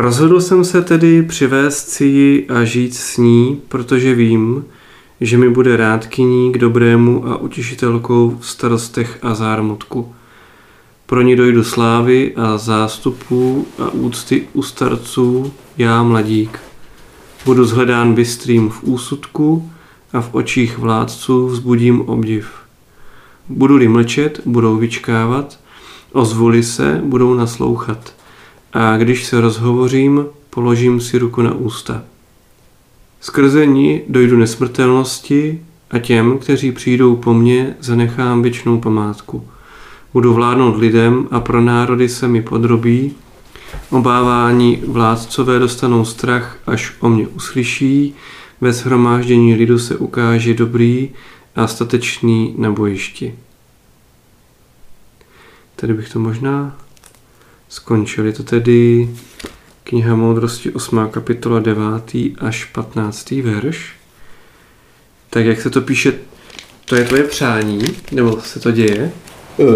Rozhodl jsem se tedy přivést si ji a žít s ní, protože vím, že mi bude rádkyní k dobrému a utěšitelkou v starostech a zármutku. Pro ní dojdu slávy a zástupů a úcty u starců, já mladík. Budu zhledán bystrým v úsudku a v očích vládců vzbudím obdiv. Budu-li mlčet, budou vyčkávat, ozvoli se, budou naslouchat. A když se rozhovořím, položím si ruku na ústa. Skrze ní dojdu nesmrtelnosti a těm, kteří přijdou po mně, zanechám věčnou památku. Budu vládnout lidem a pro národy se mi podrobí. Obávání vládcové dostanou strach, až o mě uslyší. Ve shromáždění lidu se ukáže dobrý a statečný na bojišti. Tady bych to možná skončil. Je to tedy kniha Moudrosti 8. kapitola 9. až 15. verš. Tak jak se to píše, to je tvoje přání, nebo se to děje? Uh,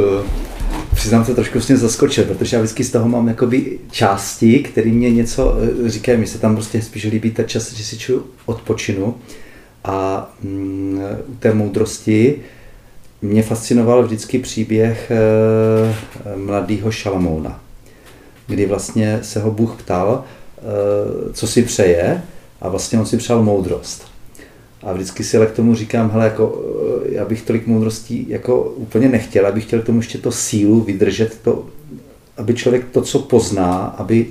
přiznám se trošku tím zaskočil, protože já vždycky z toho mám jakoby části, které mě něco uh, říkají. Mi se tam prostě spíš líbí ta čas, že si čuju odpočinu. A um, u té moudrosti mě fascinoval vždycky příběh uh, mladého Šalamouna, kdy vlastně se ho Bůh ptal, uh, co si přeje a vlastně on si přál moudrost. A vždycky si ale k tomu říkám, hele, jako, eh, já bych tolik moudrostí jako úplně nechtěl, abych chtěl k tomu ještě to sílu vydržet, to, aby člověk to, co pozná, aby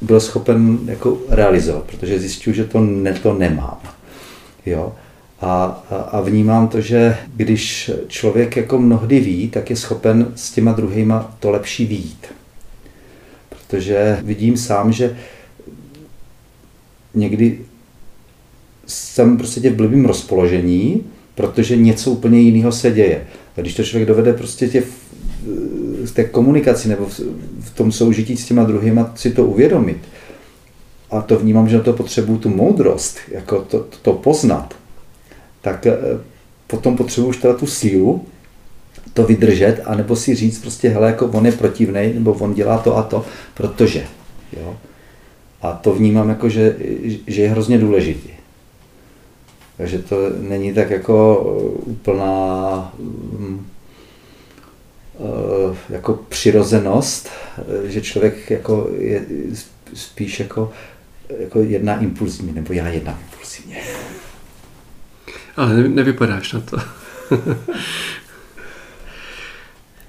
byl schopen jako realizovat, protože zjistil, že to, ne, to nemám. Jo? A, a, a vnímám to, že když člověk jako mnohdy ví, tak je schopen s těma druhýma to lepší výjít. Protože vidím sám, že někdy jsem prostě v blbým rozpoložení, protože něco úplně jiného se děje. A když to člověk dovede prostě tě v, v té komunikaci nebo v, v tom soužití s těma druhýma si to uvědomit, a to vnímám, že na to potřebuju tu moudrost, jako to, to, poznat, tak eh, potom potřebuji už teda tu sílu, to vydržet, anebo si říct prostě, hele, jako on je protivný, nebo on dělá to a to, protože. Jo? A to vnímám jako, že, že je hrozně důležitý. Takže to není tak jako úplná mm, eh, jako přirozenost, že člověk jako je spíš jako, jako jedná impulzivně, nebo já jednám impulzivně. Ale nevypadáš na to.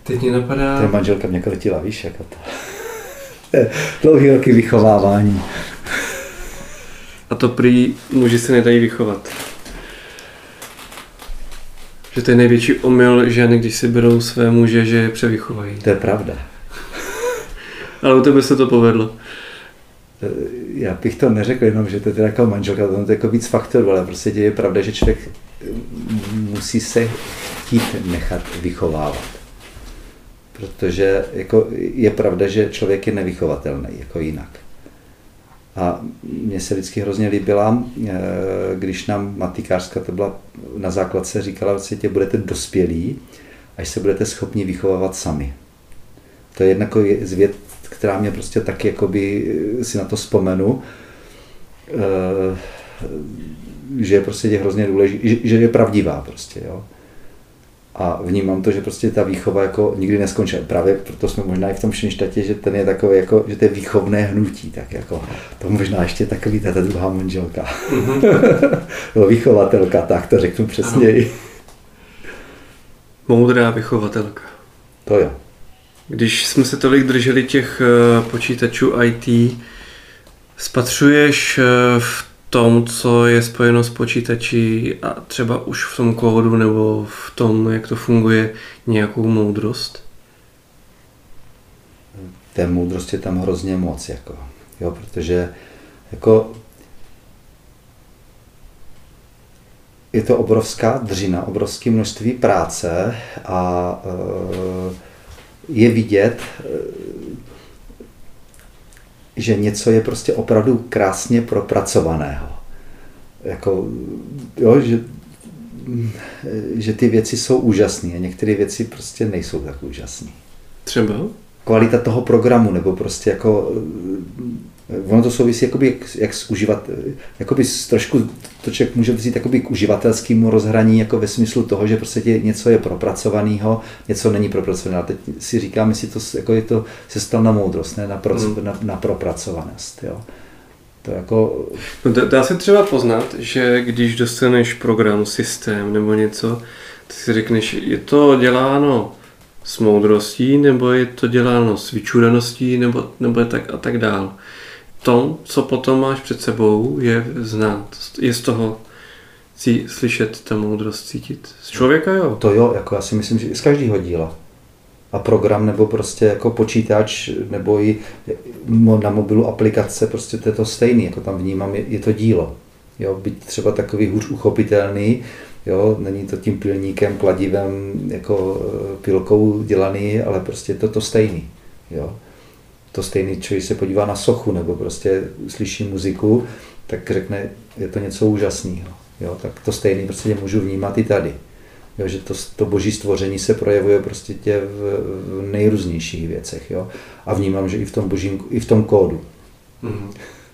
Teď mě napadá... Ta manželka mě kletila, víš, jako to. Dlouhý roky vychovávání. A to prý muži se nedají vychovat. Že to je největší omyl ženy, když si berou své muže, že je převychovají. To je pravda. Ale u tebe se to povedlo. Já bych to neřekl jenom, že to je teda jako manželka, to je jako víc faktorů, ale prostě je pravda, že člověk musí se chtít nechat vychovávat. Protože jako je pravda, že člověk je nevychovatelný jako jinak. A mně se vždycky hrozně líbila, eh, když nám matikářka, to byla na základce, říkala, že tě budete dospělí, až se budete schopni vychovávat sami. To je jedna z věd, která mě prostě taky jakoby eh, si na to vzpomenu, eh, že je prostě hrozně důležitý, že je pravdivá prostě, jo a vnímám to, že prostě ta výchova jako nikdy neskončí. Právě proto jsme možná i v tom Šinštatě, že ten je takový jako, že to je výchovné hnutí, tak jako to možná ještě takový ta druhá manželka. Mm-hmm. vychovatelka, tak to řeknu přesněji. Moudrá vychovatelka. To jo. Když jsme se tolik drželi těch eh, počítačů IT, spatřuješ eh, v tom, co je spojeno s počítači a třeba už v tom kódu nebo v tom, jak to funguje, nějakou moudrost? Té moudrosti je tam hrozně moc, jako, jo, protože jako je to obrovská dřina, obrovské množství práce a e, je vidět, že něco je prostě opravdu krásně propracovaného. Jako, jo, že, že ty věci jsou úžasné a některé věci prostě nejsou tak úžasné. Třeba? Kvalita toho programu, nebo prostě jako ono to souvisí jakoby, jak, jak s uživat, jakoby s trošku, to člověk může vzít jakoby k uživatelskému rozhraní, jako ve smyslu toho, že prostě tě, něco je propracovaného, něco není propracované. A teď si říkám, jestli to, jako je to, se stal na moudrost, ne na, pro, mm. na, na propracovanost. Jo. To jako... No, dá se třeba poznat, že když dostaneš program, systém nebo něco, ty si řekneš, je to děláno s moudrostí, nebo je to děláno s vyčuraností, nebo, nebo je tak a tak dál. To, co potom máš před sebou, je znát. Je z toho cí, slyšet ta moudrost, cítit. Z člověka jo. To jo, jako já si myslím, že z každého díla. A program nebo prostě jako počítač nebo i na mobilu aplikace, prostě to je to stejný, jako tam vnímám, je, je to dílo. Jo, být třeba takový hůř uchopitelný, Jo, není to tím pilníkem, kladivem, jako eh, pilkou dělaný, ale prostě to to stejný. Jo. To stejný, člověk se podívá na sochu nebo prostě slyší muziku, tak řekne, je to něco úžasného. Jo, tak to stejný prostě můžu vnímat i tady. Jo, že to, to boží stvoření se projevuje prostě tě v, v nejrůznějších věcech. Jo. A vnímám, že i v tom božím, i v tom kódu. Mm-hmm.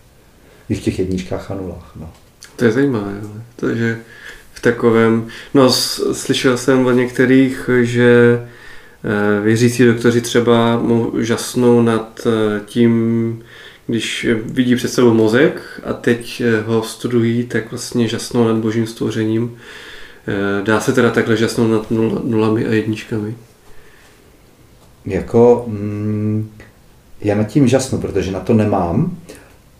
I v těch jedničkách a nulách. No. To je zajímavé. Takže v takovém, no slyšel jsem od některých, že eh, věřící doktoři třeba žasnou nad eh, tím, když vidí před sebou mozek a teď eh, ho studují, tak vlastně žasnou nad božím stvořením. Dá se teda takhle žasnout nad nulami a jedničkami? Jako, mm, já nad tím žasnu, protože na to nemám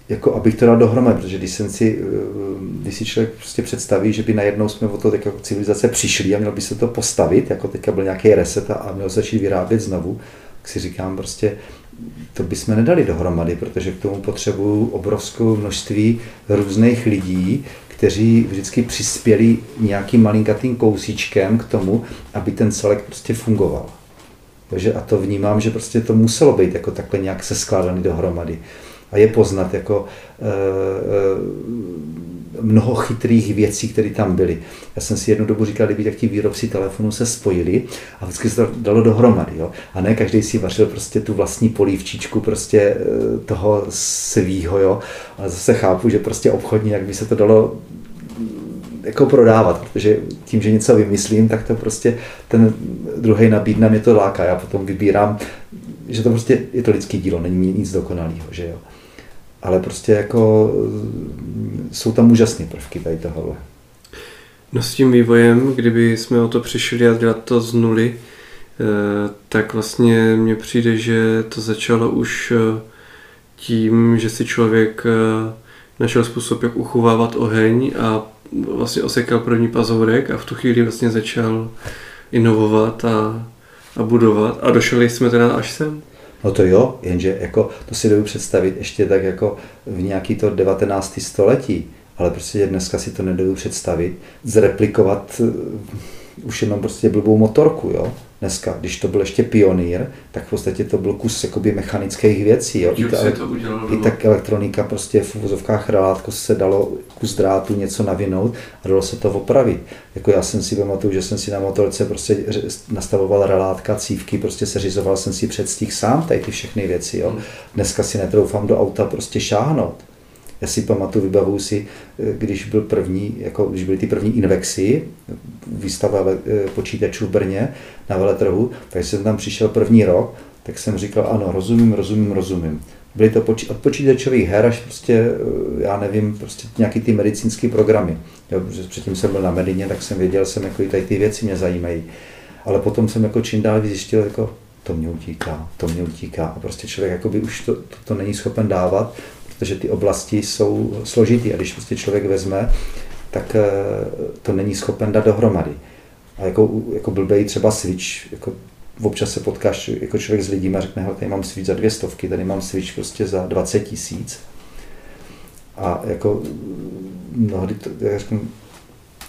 jako abych to dal dohromady, protože když, jsem si, eh, když si člověk prostě představí, že by najednou jsme o to jako civilizace přišli a měl by se to postavit, jako teďka byl nějaký reset a měl začít vyrábět znovu, tak si říkám prostě, to bychom nedali dohromady, protože k tomu potřebuju obrovskou množství různých lidí, kteří vždycky přispěli nějakým malinkatým kousíčkem k tomu, aby ten celek prostě fungoval. Takže a to vnímám, že prostě to muselo být jako takhle nějak se skládaný dohromady a je poznat jako e, e, mnoho chytrých věcí, které tam byly. Já jsem si jednu dobu říkal, kdyby tak ti výrobci telefonů se spojili a vždycky se to dalo dohromady. Jo? A ne každý si vařil prostě tu vlastní polívčičku prostě e, toho svýho, jo? ale zase chápu, že prostě obchodně, jak by se to dalo jako prodávat, protože tím, že něco vymyslím, tak to prostě ten druhý nabídne, mě to láká. Já potom vybírám, že to prostě je to lidský dílo, není nic dokonalého, že jo ale prostě jako jsou tam úžasné prvky tady tohle. No s tím vývojem, kdyby jsme o to přišli a dělat to z nuly, eh, tak vlastně mně přijde, že to začalo už eh, tím, že si člověk eh, našel způsob, jak uchovávat oheň a vlastně osekal první pazourek a v tu chvíli vlastně začal inovovat a, a budovat a došli jsme teda až sem. No to jo, jenže jako, to si dovedu představit ještě tak jako v nějaký to 19. století, ale prostě dneska si to nedovedu představit, zreplikovat uh, už jenom prostě blbou motorku, jo dneska, když to byl ještě pionýr, tak v podstatě to byl kus jakoby mechanických věcí. Jo. I, ta, I tak elektronika, prostě v uvozovkách relátko se dalo kus drátu něco navinout a dalo se to opravit. Jako já jsem si pamatuju, že jsem si na motorce prostě nastavoval relátka, cívky, prostě seřizoval jsem si předstih sám tady ty všechny věci. Jo. Hmm. Dneska si netroufám do auta prostě šáhnout. Já si pamatuju, vybavuju si, eh, když byl první, jako když byly ty první Invexy, výstava eh, počítačů v Brně na veletrhu, tak jsem tam přišel první rok, tak jsem říkal, ano, rozumím, rozumím, rozumím. Byly to poč- od počítačových her až prostě, eh, já nevím, prostě nějaký ty medicínské programy. Jo, předtím jsem byl na Medině, tak jsem věděl, jsem, jako tady ty věci mě zajímají. Ale potom jsem jako čím dál zjistil, jako to mě utíká, to mě utíká. A prostě člověk jakoby už to, to, to není schopen dávat, protože ty oblasti jsou složitý a když prostě člověk vezme, tak eh, to není schopen dát dohromady. A jako, jako blbej třeba switch, jako občas se potkáš jako člověk s lidí a řekne, hele, tady mám switch za dvě stovky, tady mám switch prostě za 20 tisíc. A jako mnohdy to, já řeknu,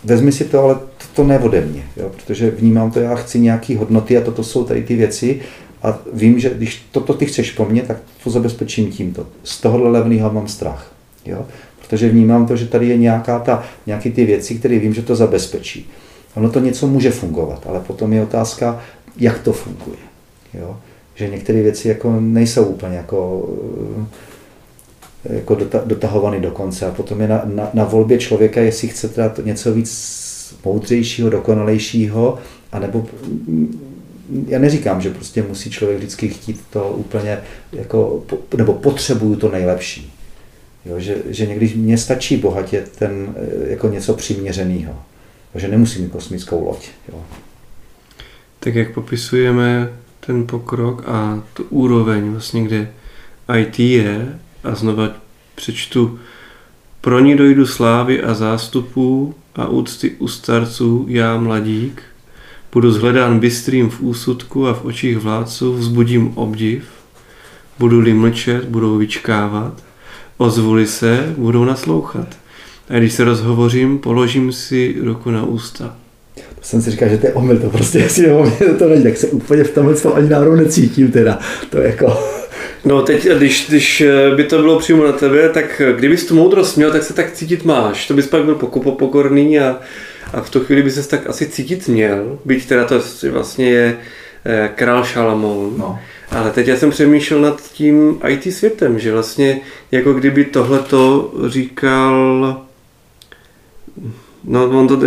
vezmi si to, ale to, to ne ode mě, jo, protože vnímám to, já chci nějaký hodnoty a toto jsou tady ty věci a vím, že když toto ty chceš po mně, tak to zabezpečím tímto. Z tohohle levného mám strach. Jo? Protože vnímám to, že tady je nějaká ta, nějaký ty věci, které vím, že to zabezpečí. Ono to něco může fungovat, ale potom je otázka, jak to funguje. Jo? Že některé věci jako nejsou úplně jako jako dotahovaný do konce. A potom je na, na, na volbě člověka, jestli chce teda něco víc moudřejšího, dokonalejšího, anebo já neříkám, že prostě musí člověk vždycky chtít to úplně, jako, nebo potřebuju to nejlepší. Jo, že, že někdy mě stačí bohatě ten, eh, jako něco přiměřeného. Že nemusím mít kosmickou loď. Jo. Tak jak popisujeme ten pokrok a tu úroveň, vlastně, kde IT je, a znova přečtu, pro ní dojdu slávy a zástupů a úcty u starců já mladík, budu zhledán bystrým v úsudku a v očích vládců vzbudím obdiv, budu-li mlčet, budou vyčkávat, ozvuli se, budou naslouchat. A když se rozhovořím, položím si ruku na ústa. To jsem si říkal, že to je omyl, to prostě jestli to není, tak se úplně v tomhle tom ani náhodou necítím teda. To je jako... No teď, když, když by to bylo přímo na tebe, tak kdybys tu moudrost měl, tak se tak cítit máš. To bys pak byl pokorný a, a v tu chvíli by se tak asi cítit měl, byť teda to vlastně je eh, král Šalamón. No. Ale teď já jsem přemýšlel nad tím IT světem, že vlastně jako kdyby tohleto říkal No, on to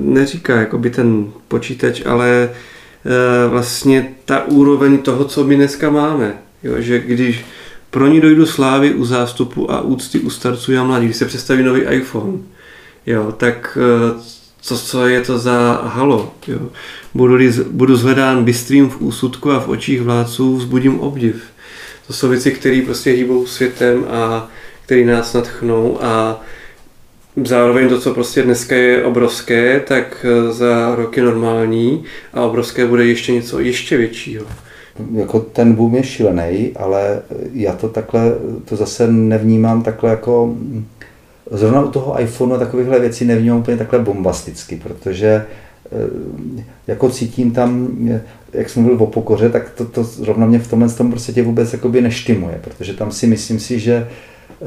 neříká, jako by ten počítač, ale e, vlastně ta úroveň toho, co my dneska máme. Jo, že když pro ní dojdu slávy u zástupu a úcty u starců a mladí, když se představí nový iPhone, jo, tak e, co, co je to za halo? Jo? Budu, budu zhledán bystrým v úsudku a v očích vládců vzbudím obdiv. To jsou věci, které prostě hýbou světem a které nás natchnou a zároveň to, co prostě dneska je obrovské, tak eh, za roky normální a obrovské bude ještě něco ještě většího. Jako ten boom je šílený, ale já to takhle, to zase nevnímám takhle jako, zrovna u toho iPhoneu takovýchhle věcí nevnímám úplně takhle bombasticky, protože eh, jako cítím tam, jak jsem mluvil o pokoře, tak to, to zrovna mě v tomhle tom prostě tě vůbec jakoby neštimuje, protože tam si myslím si, že eh,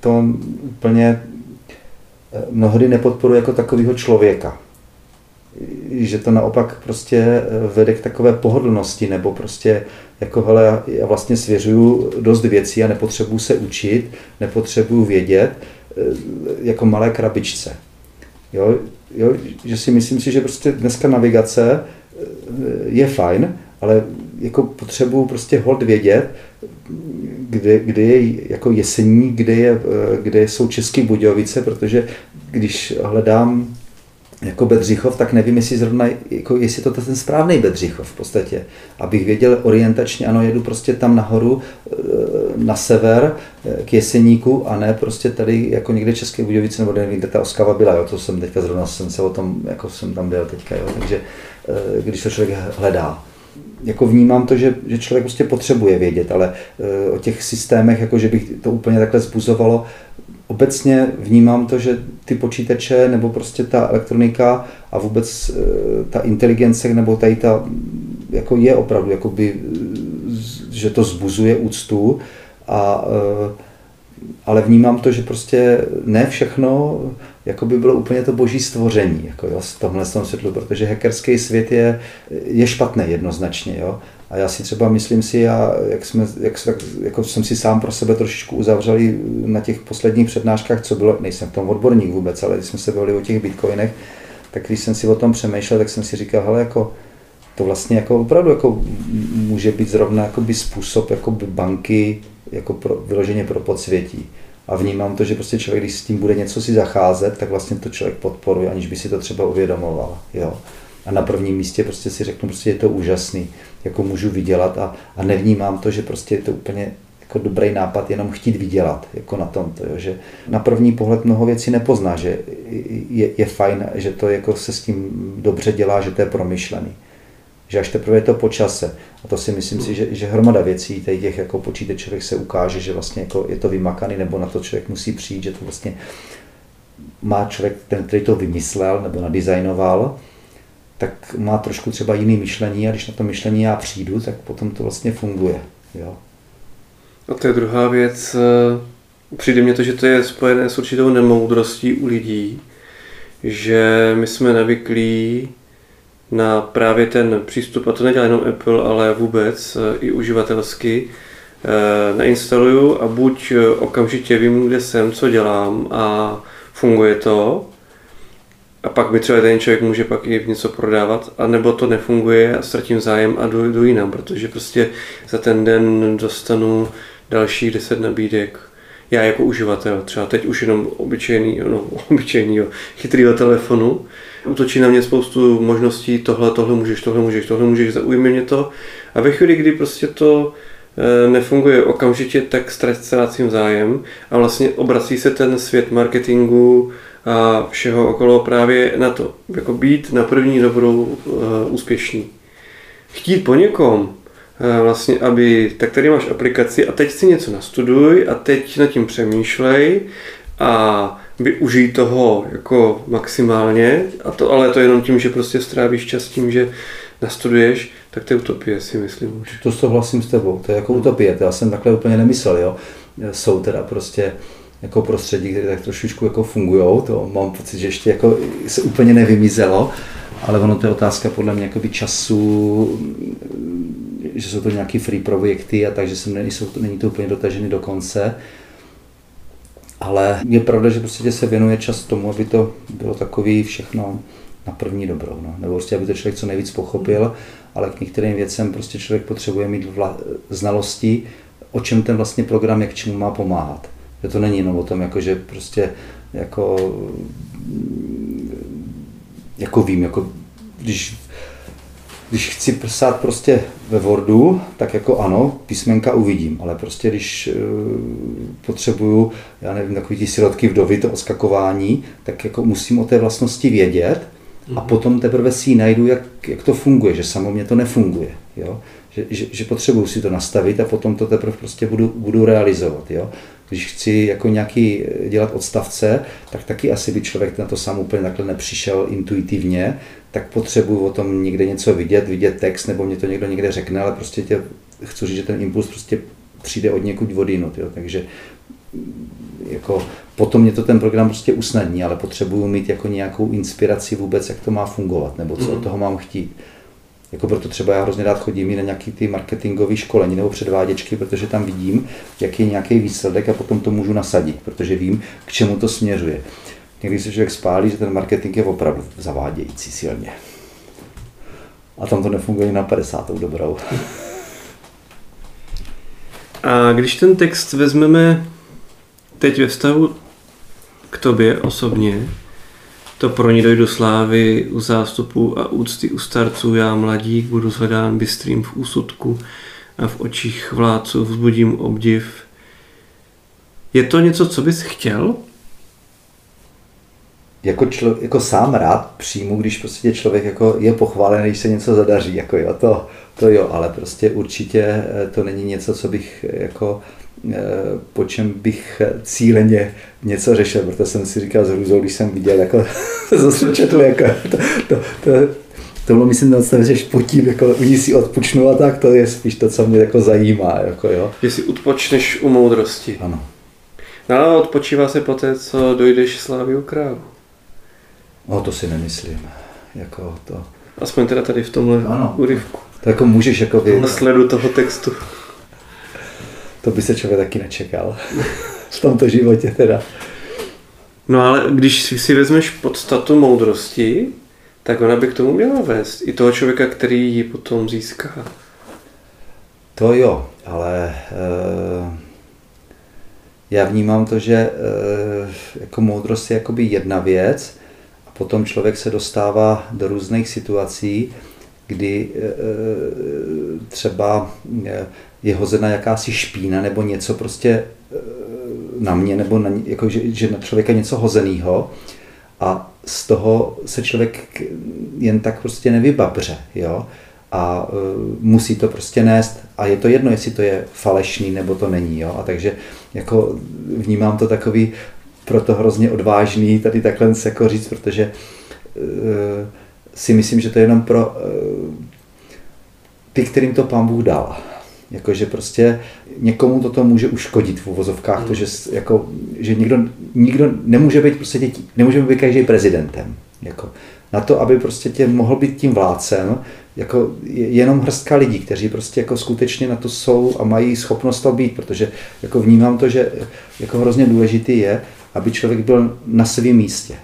to úplně eh, mnohdy nepodporuje jako takového člověka. Že to naopak prostě eh, vede k takové pohodlnosti, nebo prostě jako hele, já vlastně svěřuju dost věcí a nepotřebuju se učit, nepotřebuju vědět, eh, jako malé krabičce. Jo, jo, že si myslím si, že prostě dneska navigace je fajn, ale jako potřebuju prostě hod vědět, kde, kde je jako jesení, kde, je, kde jsou České Budějovice, protože když hledám jako Bedřichov, tak nevím, jestli zrovna, jako jestli to ten správný Bedřichov v podstatě. Abych věděl orientačně, ano, jedu prostě tam nahoru, eh, na sever, eh, k Jeseníku a ne prostě tady jako někde České Budějovice, nebo nevím, kde ta Oskava byla, jo, to jsem teďka zrovna jsem se o tom, jako jsem tam byl teďka, jo, takže eh, když to člověk hledá. Jako vnímám to, že, že člověk prostě potřebuje vědět, ale e, o těch systémech, jako že bych to úplně takhle zbuzovalo, obecně vnímám to, že ty počítače nebo prostě ta elektronika a vůbec e, ta inteligence nebo tady ta, jako je opravdu, jakoby, že to zbuzuje úctu a e, ale vnímám to, že prostě ne všechno jako by bylo úplně to boží stvoření jako jo, v tomhle světlu, protože hackerský svět je, je špatný jednoznačně. Jo. A já si třeba myslím si, já, jak, jsme, jak, jako jsem si sám pro sebe trošičku uzavřel na těch posledních přednáškách, co bylo, nejsem v tom odborník vůbec, ale když jsme se bavili o těch bitcoinech, tak když jsem si o tom přemýšlel, tak jsem si říkal, hele, jako, to vlastně jako opravdu jako může být zrovna jakoby způsob jakoby banky jako pro, vyloženě pro podsvětí. A vnímám to, že prostě člověk, když s tím bude něco si zacházet, tak vlastně to člověk podporuje, aniž by si to třeba uvědomoval. Jo. A na prvním místě prostě si řeknu, prostě je to úžasný, jako můžu vydělat a, a nevnímám to, že prostě je to úplně jako dobrý nápad jenom chtít vydělat jako na tom, jo, že na první pohled mnoho věcí nepozná, že je, je fajn, že to jako se s tím dobře dělá, že to je promyšlený že až teprve je to po čase. A to si myslím si, že, že hromada věcí tady těch jako počítačových se ukáže, že vlastně jako je to vymakaný, nebo na to člověk musí přijít, že to vlastně má člověk, ten, který to vymyslel nebo nadizajnoval, tak má trošku třeba jiný myšlení a když na to myšlení já přijdu, tak potom to vlastně funguje. Jo. A to je druhá věc. Přijde mně to, že to je spojené s určitou nemoudrostí u lidí, že my jsme navyklí na právě ten přístup, a to nedělá jenom Apple, ale vůbec eh, i uživatelsky, nainstaluju a buď okamžitě vím, kde jsem, co dělám a funguje to, a pak mi třeba ten člověk může pak i něco prodávat, anebo to nefunguje a ztratím zájem a jdu, jdu jinam, protože prostě za ten den dostanu dalších 10 nabídek. Já jako uživatel, třeba teď už jenom obyčejný, no, obyčejný, chytrýho telefonu, útočí na mě spoustu možností, tohle, tohle můžeš, tohle můžeš, tohle můžeš, zaujme mě to. A ve chvíli, kdy prostě to e, nefunguje okamžitě, tak ztrácím zájem a vlastně obrací se ten svět marketingu, a všeho okolo právě na to, jako být na první dobrou uh, úspěšný. Chtít po někom, uh, vlastně, aby, tak tady máš aplikaci a teď si něco nastuduj a teď nad tím přemýšlej a využij toho jako maximálně, a to, ale to jenom tím, že prostě strávíš čas tím, že nastuduješ, tak to je utopie, si myslím už. To souhlasím s tebou, to je jako utopie, to já jsem takhle úplně nemyslel, jo. Jsou teda prostě jako prostředí, které tak trošičku jako fungují, to mám pocit, že ještě jako se úplně nevymizelo, ale ono to je otázka podle mě jakoby času, že jsou to nějaký free projekty a takže se nejsou, není to úplně dotažený do konce. Ale je pravda, že prostě se věnuje čas tomu, aby to bylo takový všechno na první dobrou. No. Nebo prostě, aby to člověk co nejvíc pochopil, ale k některým věcem prostě člověk potřebuje mít vla- znalosti, o čem ten vlastně program je, k čemu má pomáhat. Že to není jenom o tom, jako, že prostě jako, jako vím, jako když, když chci psát prostě ve Wordu, tak jako ano, písmenka uvidím, ale prostě když uh, potřebuju, já nevím, takový ty sirotky vdovy, to oskakování, tak jako musím o té vlastnosti vědět a mhm. potom teprve si ji najdu, jak, jak to funguje, že samo mě to nefunguje. Jo? Že, že, že potřebuju si to nastavit a potom to teprve prostě budu, budu realizovat. Jo? Když chci jako nějaký eh, dělat odstavce, tak taky asi by člověk na to sám úplně takhle nepřišel intuitivně, tak potřebuji o tom někde něco vidět, vidět text, nebo mě to někdo někde řekne, ale prostě tě, chci říct, že ten impuls prostě přijde od někud vodinut, jo, takže mm, jako potom mě to ten program prostě usnadní, ale potřebuju mít jako nějakou inspiraci vůbec, jak to má fungovat, nebo co mm. od toho mám chtít. Jako proto třeba já hrozně rád chodím i na nějaký ty marketingové školení nebo předváděčky, protože tam vidím, jaký je nějaký výsledek a potom to můžu nasadit, protože vím, k čemu to směřuje. Někdy se člověk spálí, že ten marketing je opravdu zavádějící silně. A tam to nefunguje na 50. dobrou. A když ten text vezmeme teď ve vztahu k tobě osobně, to pro ní dojdu slávy u zástupu a úcty u starců, já mladík, budu zhledán bystrým v úsudku a v očích vládců vzbudím obdiv. Je to něco, co bys chtěl? Jako, člo, jako sám rád přijmu, když prostě člověk jako je pochválený, když se něco zadaří, jako jo, to, to jo, ale prostě určitě eh, to není něco, co bych jako po čem bych cíleně něco řešil, protože jsem si říkal s hrůzou, když jsem viděl, jako to zase četl, jako to, to, to, to bylo, myslím, na odstavec, že potím, jako u ní si odpočnu a tak, to je spíš to, co mě jako zajímá. Jako, jo. Jestli odpočneš u moudrosti. Ano. No ale odpočívá se poté, co dojdeš slávy u krávu. No to si nemyslím. Jako to... Aspoň teda tady v tomhle ano. úryvku. To jako můžeš jako Na sledu toho textu. To by se člověk taky nečekal. v tomto životě teda. No ale když si vezmeš podstatu moudrosti, tak ona by k tomu měla vést. I toho člověka, který ji potom získá. To jo, ale e, já vnímám to, že e, jako moudrost je jakoby jedna věc a potom člověk se dostává do různých situací, kdy e, třeba e, je hozena jakási špína nebo něco prostě eh, na mě, nebo na, jako, že, že na člověka něco hozeného a z toho se člověk jen tak prostě nevybabře, jo? A uh, musí to prostě nést a je to jedno, jestli to je falešný nebo to není, jo? A takže jako vnímám to takový proto hrozně odvážný tady takhle jako říct, protože uh, si myslím, že to je jenom pro uh, ty, kterým to pán Bůh dal Jakože prostě někomu toto může uškodit v uvozovkách, mm. to, že, jako, že nikdo, nikdo nemůže být prostě dětí, nemůže být každý prezidentem. Jako. Na to, aby prostě tě mohl být tím vládcem, jako jenom hrstka lidí, kteří prostě jako skutečně na to jsou a mají schopnost to být, protože jako vnímám to, že jako hrozně důležitý je, aby člověk byl na svém místě.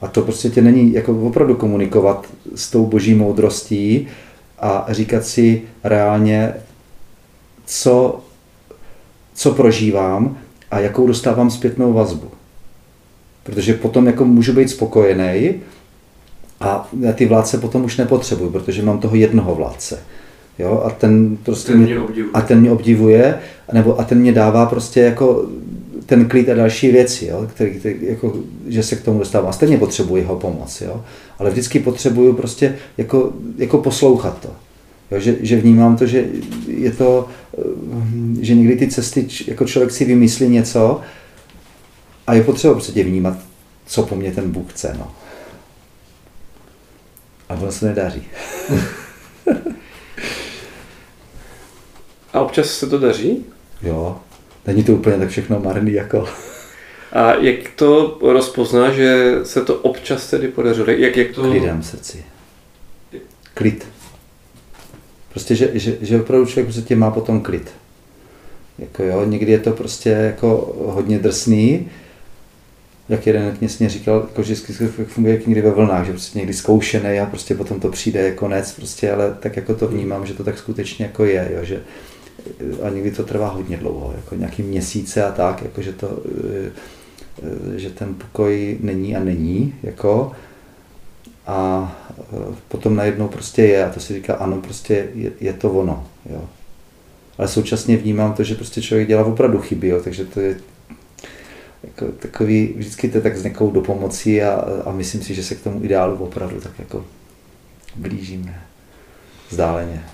A to prostě tě není jako opravdu komunikovat s tou boží moudrostí a říkat si reálně, co, co prožívám a jakou dostávám zpětnou vazbu. Protože potom jako můžu být spokojený a ty vládce potom už nepotřebuji, protože mám toho jednoho vládce. Jo? A ten prostě ten mě, obdivuje. a ten mě obdivuje, nebo a ten mě dává prostě jako ten klid a další věci, jo? Který, který, jako, že se k tomu dostávám. Stejně potřebuji jeho pomoc, jo? Ale vždycky potřebuju prostě jako, jako poslouchat to. Jo? Že, že vnímám to, že je to, že někdy ty cesty, jako člověk si vymyslí něco a je potřeba prostě vnímat, co po mně ten Bůh chce. No. A ono se nedaří. A občas se to daří? Jo, není to úplně tak všechno marný jako... A jak to rozpozná, že se to občas tedy podařilo? Jak, jak to... Klidem srdci. Klid. Prostě, že, že, že opravdu člověk prostě má potom klid. Jako jo, někdy je to prostě jako hodně drsný, jak jeden kněz mě říkal, jako, že funguje někdy ve vlnách, že prostě někdy zkoušený a prostě potom to přijde jako konec, prostě, ale tak jako to vnímám, že to tak skutečně jako je, jo, že a někdy to trvá hodně dlouho, jako nějaký měsíce a tak, jako že to, že ten pokoj není a není, jako a potom najednou prostě je a to si říká, ano, prostě je, je to ono, jo. Ale současně vnímám to, že prostě člověk dělá opravdu chyby, jo, takže to je jako takový, vždycky to tak s někou do pomoci a, a myslím si, že se k tomu ideálu opravdu tak jako blížíme vzdáleně.